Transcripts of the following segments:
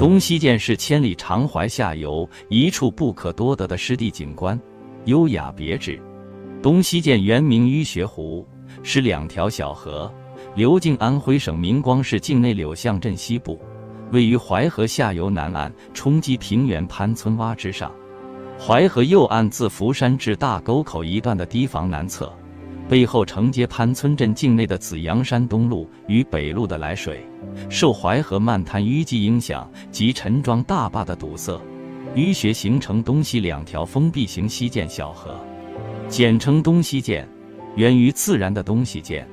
东西涧是千里长淮下游一处不可多得的湿地景观，优雅别致。东西涧原名淤穴湖，是两条小河，流经安徽省明光市境内柳巷镇西部，位于淮河下游南岸，冲积平原潘村洼之上。淮河右岸自福山至大沟口一段的堤防南侧，背后承接潘村镇境内的紫阳山东路与北路的来水，受淮河漫滩淤积影响及陈庄大坝的堵塞，淤穴形成东西两条封闭型溪涧小河。简称东西涧，源于自然的东西涧，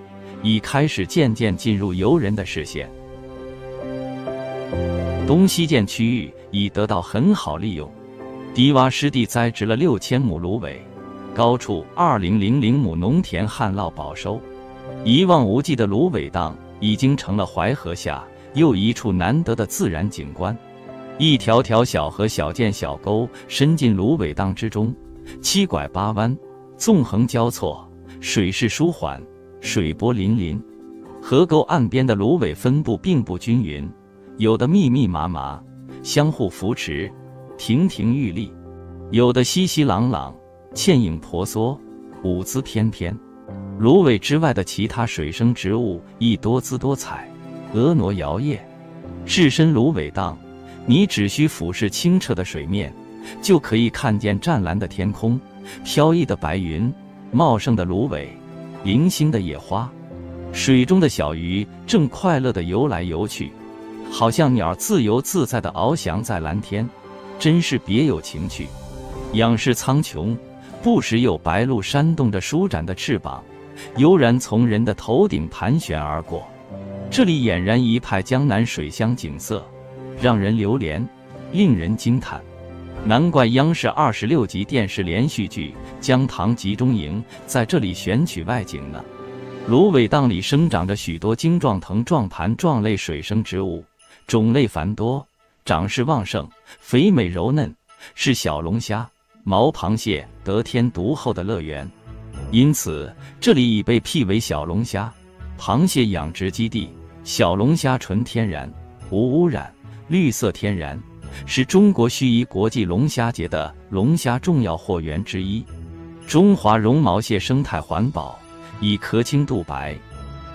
已开始渐渐进入游人的视线。东西涧区域已得到很好利用，低洼湿地栽植了六千亩芦苇，高处二零零零亩农田旱涝保收，一望无际的芦苇荡已经成了淮河下又一处难得的自然景观。一条条小河、小涧、小沟伸进芦苇荡之中，七拐八弯。纵横交错，水势舒缓，水波粼粼。河沟岸边的芦苇分布并不均匀，有的密密麻麻，相互扶持，亭亭玉立；有的稀稀朗朗，倩影婆娑，舞姿翩翩。芦苇之外的其他水生植物亦多姿多彩，婀娜摇曳。置身芦苇荡，你只需俯视清澈的水面，就可以看见湛蓝的天空。飘逸的白云，茂盛的芦苇，零星的野花，水中的小鱼正快乐地游来游去，好像鸟自由自在地翱翔在蓝天，真是别有情趣。仰视苍穹，不时有白鹭扇动着舒展的翅膀，悠然从人的头顶盘旋而过。这里俨然一派江南水乡景色，让人流连，令人惊叹。难怪央视二十六集电视连续剧《江塘集中营》在这里选取外景呢。芦苇荡里生长着许多茎状藤状盘状类水生植物，种类繁多，长势旺盛，肥美柔嫩，是小龙虾、毛螃蟹得天独厚的乐园。因此，这里已被辟为小龙虾、螃蟹养殖基地。小龙虾纯天然，无污染，绿色天然。是中国盱眙国际龙虾节的龙虾重要货源之一。中华绒毛蟹生态环保，以壳清肚白、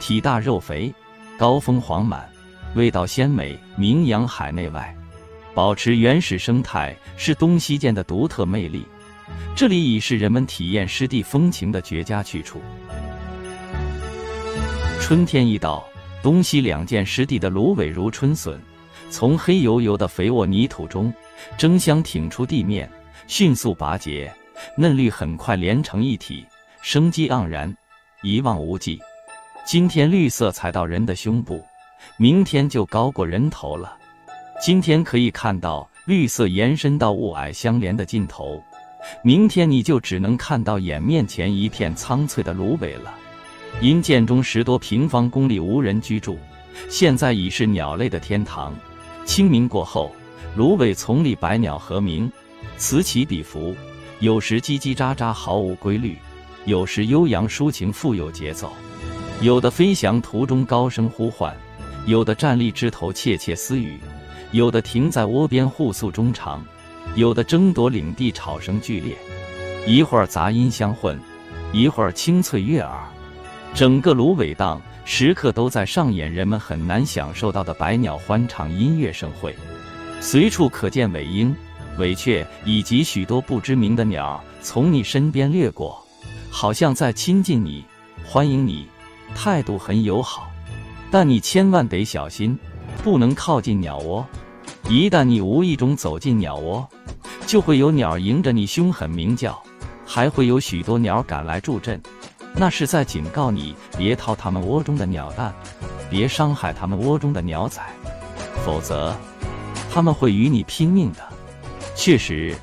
体大肉肥、膏丰黄满、味道鲜美名扬海内外。保持原始生态是东西涧的独特魅力，这里已是人们体验湿地风情的绝佳去处。春天一到，东西两涧湿地的芦苇如春笋。从黑油油的肥沃泥土中争相挺出地面，迅速拔节，嫩绿很快连成一体，生机盎然，一望无际。今天绿色踩到人的胸部，明天就高过人头了。今天可以看到绿色延伸到雾霭相连的尽头，明天你就只能看到眼面前一片苍翠的芦苇了。因涧中十多平方公里无人居住，现在已是鸟类的天堂。清明过后，芦苇丛里百鸟和鸣，此起彼伏，有时叽叽喳喳毫无规律，有时悠扬抒情富有节奏，有的飞翔途中高声呼唤，有的站立枝头窃窃私语，有的停在窝边互诉衷肠，有的争夺领地吵声剧烈，一会儿杂音相混，一会儿清脆悦耳，整个芦苇荡。时刻都在上演人们很难享受到的百鸟欢唱音乐盛会，随处可见尾鹰、尾雀以及许多不知名的鸟从你身边掠过，好像在亲近你、欢迎你，态度很友好。但你千万得小心，不能靠近鸟窝。一旦你无意中走进鸟窝，就会有鸟迎着你凶狠鸣叫，还会有许多鸟赶来助阵。那是在警告你别掏他们窝中的鸟蛋，别伤害他们窝中的鸟仔，否则他们会与你拼命的。确实，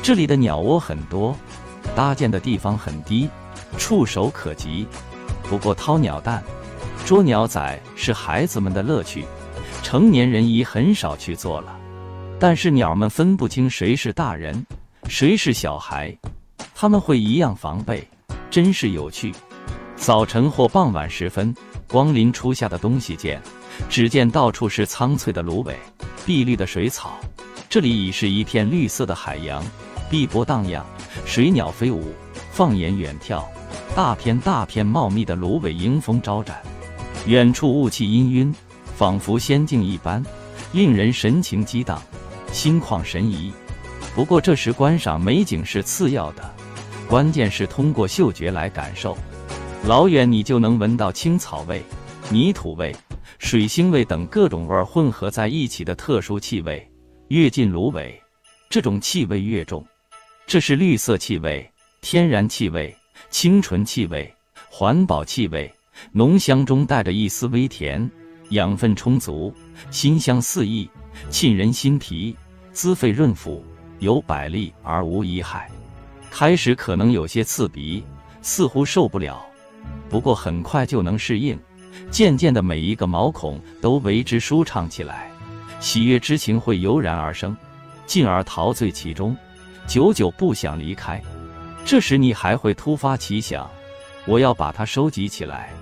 这里的鸟窝很多，搭建的地方很低，触手可及。不过掏鸟蛋、捉鸟仔是孩子们的乐趣，成年人已很少去做了。但是鸟们分不清谁是大人，谁是小孩，他们会一样防备。真是有趣。早晨或傍晚时分，光临初夏的东西涧，只见到处是苍翠的芦苇，碧绿的水草，这里已是一片绿色的海洋，碧波荡漾，水鸟飞舞。放眼远眺，大片大片茂密的芦苇迎风招展，远处雾气氤氲，仿佛仙境一般，令人神情激荡，心旷神怡。不过这时观赏美景是次要的，关键是通过嗅觉来感受。老远你就能闻到青草味、泥土味、水腥味等各种味儿混合在一起的特殊气味。越近芦苇，这种气味越重。这是绿色气味、天然气味、清纯气味、环保气味，浓香中带着一丝微甜，养分充足，馨香四溢，沁人心脾，滋肺润腑，有百利而无一害。开始可能有些刺鼻，似乎受不了。不过很快就能适应，渐渐的每一个毛孔都为之舒畅起来，喜悦之情会油然而生，进而陶醉其中，久久不想离开。这时你还会突发奇想，我要把它收集起来，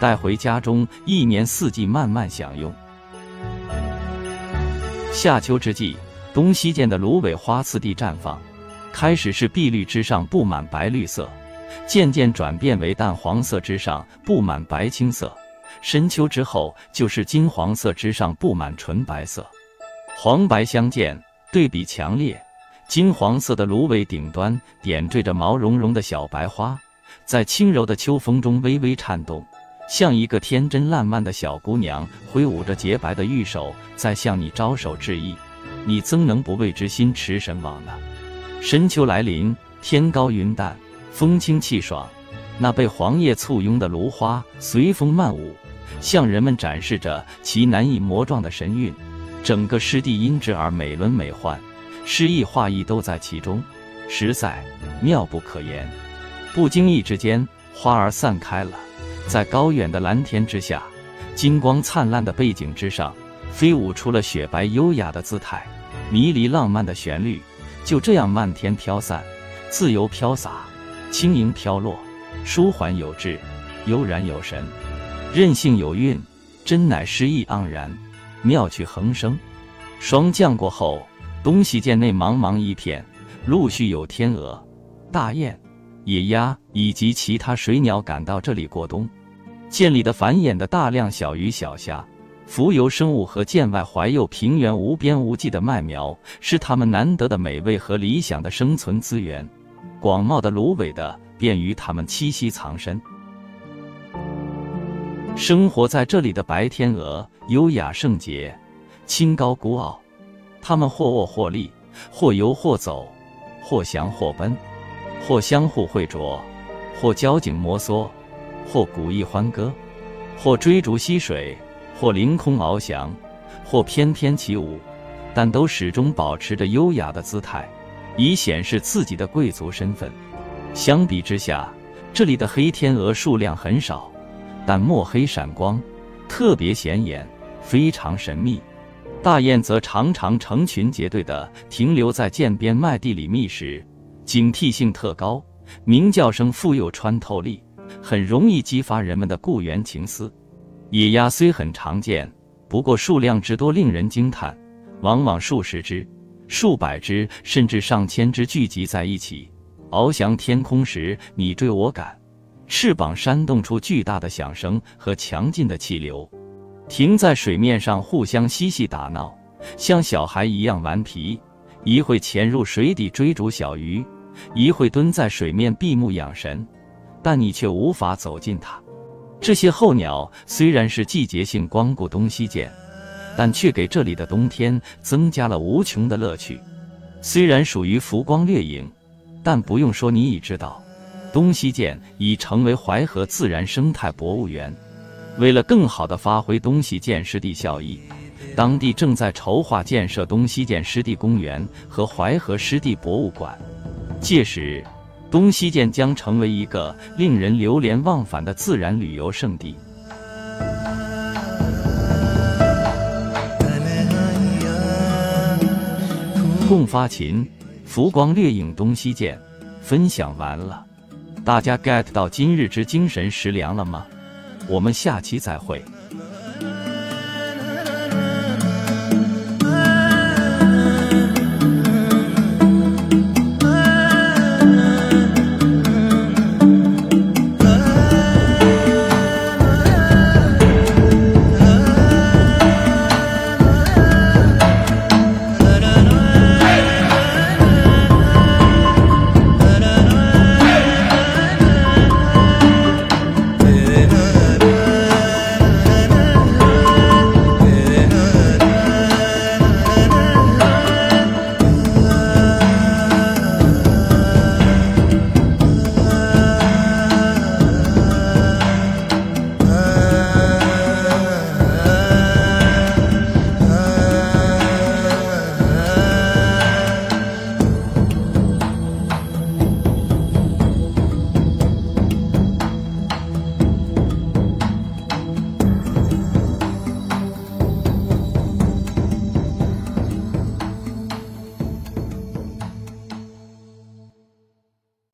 带回家中，一年四季慢慢享用。夏秋之际，东西间的芦苇花次第绽放，开始是碧绿之上布满白绿色。渐渐转变为淡黄色之上布满白青色，深秋之后就是金黄色之上布满纯白色，黄白相间，对比强烈。金黄色的芦苇顶端点缀着毛茸茸的小白花，在轻柔的秋风中微微颤动，像一个天真烂漫的小姑娘挥舞着洁白的玉手在向你招手致意，你怎能不为之心驰神往呢？深秋来临，天高云淡。风清气爽，那被黄叶簇拥的芦花随风漫舞，向人们展示着其难以磨撞的神韵。整个湿地因之而美轮美奂，诗意画意都在其中，实在妙不可言。不经意之间，花儿散开了，在高远的蓝天之下，金光灿烂的背景之上，飞舞出了雪白优雅的姿态，迷离浪漫的旋律，就这样漫天飘散，自由飘洒。轻盈飘落，舒缓有致，悠然有神，任性有韵，真乃诗意盎然，妙趣横生。霜降过后，东西涧内茫茫一片，陆续有天鹅、大雁、野鸭以及其他水鸟赶到这里过冬。涧里的繁衍的大量小鱼小虾、浮游生物和涧外怀幼平原无边无际的麦苗，是它们难得的美味和理想的生存资源。广袤的芦苇的便于它们栖息藏身。生活在这里的白天鹅优雅圣洁，清高孤傲。它们或卧或立，或游或走，或翔或奔，或相互会啄，或交颈摩挲，或古意欢歌，或追逐溪水，或凌空翱翔，或翩翩起舞，但都始终保持着优雅的姿态。以显示自己的贵族身份。相比之下，这里的黑天鹅数量很少，但墨黑闪光，特别显眼，非常神秘。大雁则常常成群结队地停留在涧边麦地里觅食，警惕性特高，鸣叫声富有穿透力，很容易激发人们的故园情思。野鸭虽很常见，不过数量之多令人惊叹，往往数十只。数百只甚至上千只聚集在一起，翱翔天空时你追我赶，翅膀扇动出巨大的响声和强劲的气流，停在水面上互相嬉戏打闹，像小孩一样顽皮。一会潜入水底追逐小鱼，一会蹲在水面闭目养神，但你却无法走近它。这些候鸟虽然是季节性光顾东西涧。但却给这里的冬天增加了无穷的乐趣。虽然属于浮光掠影，但不用说，你已知道，东西涧已成为淮河自然生态博物园。为了更好地发挥东西涧湿地效益，当地正在筹划建设东西涧湿地公园和淮河湿地博物馆。届时，东西涧将成为一个令人流连忘返的自然旅游胜地。共发琴，浮光掠影东西涧，分享完了，大家 get 到今日之精神食粮了吗？我们下期再会。